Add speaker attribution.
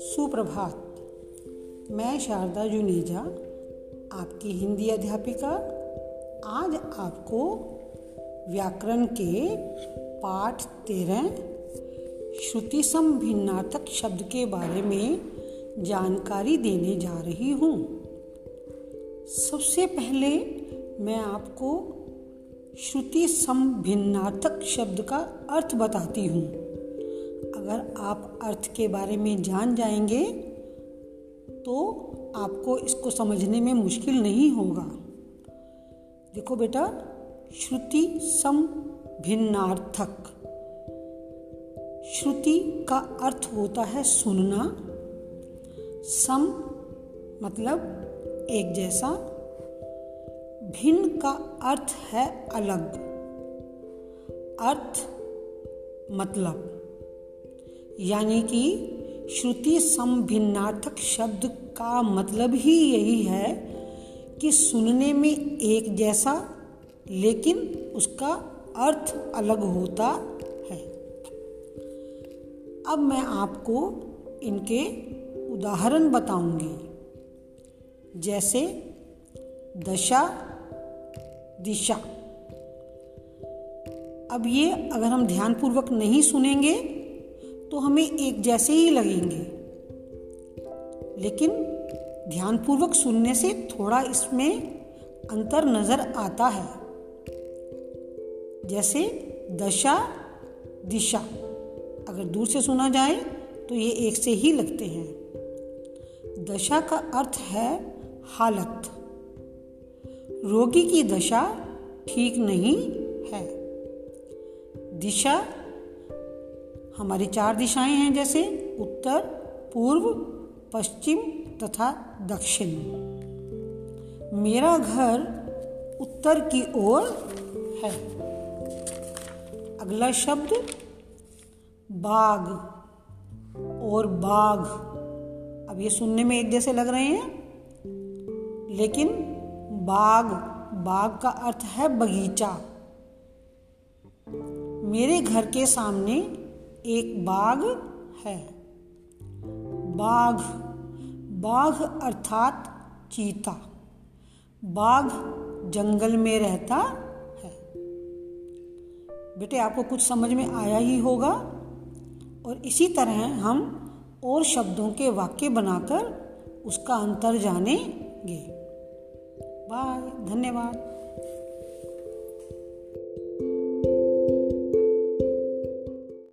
Speaker 1: सुप्रभात। मैं शारदा जुनेजा, आपकी हिंदी अध्यापिका। आज आपको व्याकरण के पाठ तेरह श्रुति संभिन्नार्थक शब्द के बारे में जानकारी देने जा रही हूँ। सबसे पहले मैं आपको श्रुति संभिन्नार्थक शब्द का अर्थ बताती हूँ। अगर आप अर्थ के बारे में जान जाएँगे तो आपको इसको समझने में मुश्किल नहीं होगा। देखो बेटा, श्रुति सम भिन्नार्थक श्रुति का अर्थ होता है सुनना। सम मतलब एक जैसा भिन्न का अर्थ है अलग। अर्थ मतलब यानी कि श्रुति समभिन्नार्थक शब्द का मतलब ही यही है कि सुनने में एक जैसा, लेकिन उसका अर्थ अलग होता है। अब मैं आपको इनके उदाहरण बताऊँगी। जैसे, दशा दिशा। अब ये अगर हम ध्यानपूर्वक नहीं सुनेंगे तो हमें एक जैसे ही लगेंगे। लेकिन ध्यानपूर्वक सुनने से थोड़ा इसमें अंतर नज़र आता है। जैसे दशा, दिशा। अगर दूर से सुना जाए तो ये एक से ही लगते हैं। दशा का अर्थ है हालत। रोगी की दशा ठीक नहीं है। दिशा, हमारी चार दिशाएँ हैं जैसे उत्तर, पूर्व, पश्चिम तथा दक्षिण। मेरा घर उत्तर की ओर है। अगला शब्द बाग और बाघ, अब ये सुनने में एक जैसे लग रहे हैं, लेकिन बाग बाग का अर्थ है बगीचा। मेरे घर के सामने एक बाघ है। बाघ बाघ अर्थात चीता। बाघ जंगल में रहता है। बेटे, आपको कुछ समझ में आया ही होगा। और इसी तरह हम और शब्दों के वाक्य बनाकर उसका अंतर जानेंगे। बाय धन्यवाद।